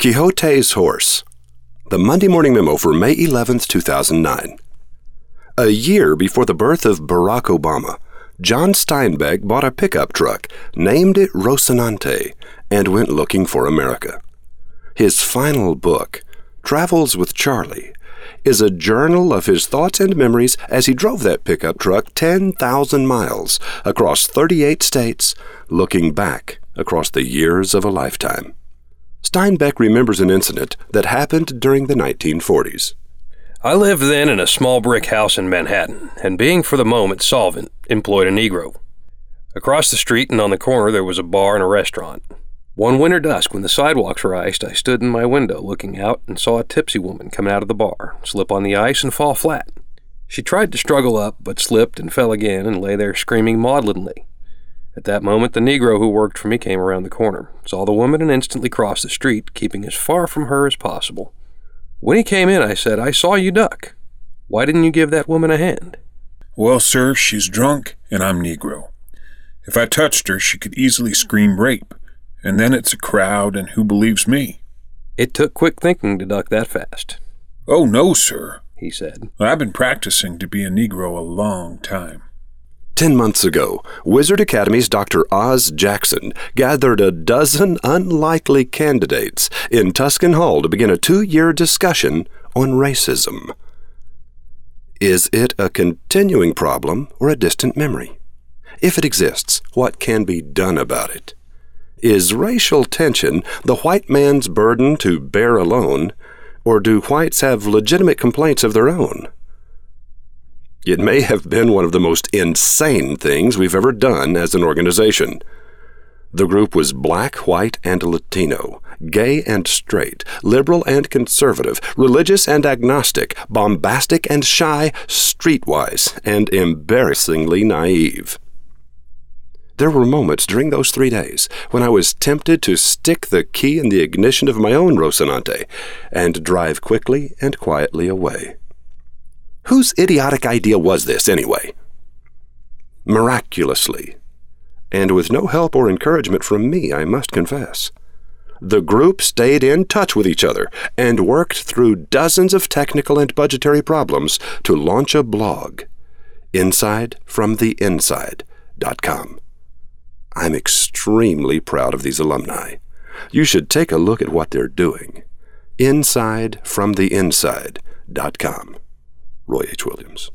Quixote's Horse. The Monday Morning Memo for May 11th, 2009. A year before the birth of Barack Obama, John Steinbeck bought a pickup truck, named it Rocinante, and went looking for America. His final book, Travels with Charley, is a journal of his thoughts and memories as he drove that pickup truck 10,000 miles across 38 states, looking back across the years of a lifetime. Steinbeck remembers an incident that happened during the 1940s. I lived then in a small brick house in Manhattan, and being for the moment solvent, employed a Negro. Across the street and on the corner there was a bar and a restaurant. One winter dusk, when the sidewalks were iced, I stood in my window looking out and saw a tipsy woman coming out of the bar, slip on the ice and fall flat. She tried to struggle up, but slipped and fell again and lay there screaming maudlinly. At that moment, the Negro who worked for me came around the corner, saw the woman, and instantly crossed the street, keeping as far from her as possible. When he came in, I said, I saw you duck. Why didn't you give that woman a hand? Well, sir, she's drunk, and I'm Negro. If I touched her, she could easily scream rape, and then it's a crowd, and who believes me? It took quick thinking to duck that fast. Oh, no, sir, he said. I've been practicing to be a Negro a long time. Ten months ago, Wizard Academy's Dr. Oz Jackson gathered a dozen unlikely candidates in Tuscan Hall to begin a two year discussion on racism. Is it a continuing problem or a distant memory? If it exists, what can be done about it? Is racial tension the white man's burden to bear alone, or do whites have legitimate complaints of their own? It may have been one of the most insane things we've ever done as an organization. The group was black, white, and Latino, gay and straight, liberal and conservative, religious and agnostic, bombastic and shy, streetwise, and embarrassingly naive. There were moments during those three days when I was tempted to stick the key in the ignition of my own Rocinante and drive quickly and quietly away. Whose idiotic idea was this, anyway? Miraculously, and with no help or encouragement from me, I must confess, the group stayed in touch with each other and worked through dozens of technical and budgetary problems to launch a blog, InsideFromTheInside.com. I'm extremely proud of these alumni. You should take a look at what they're doing. InsideFromTheInside.com. Roy H. Williams.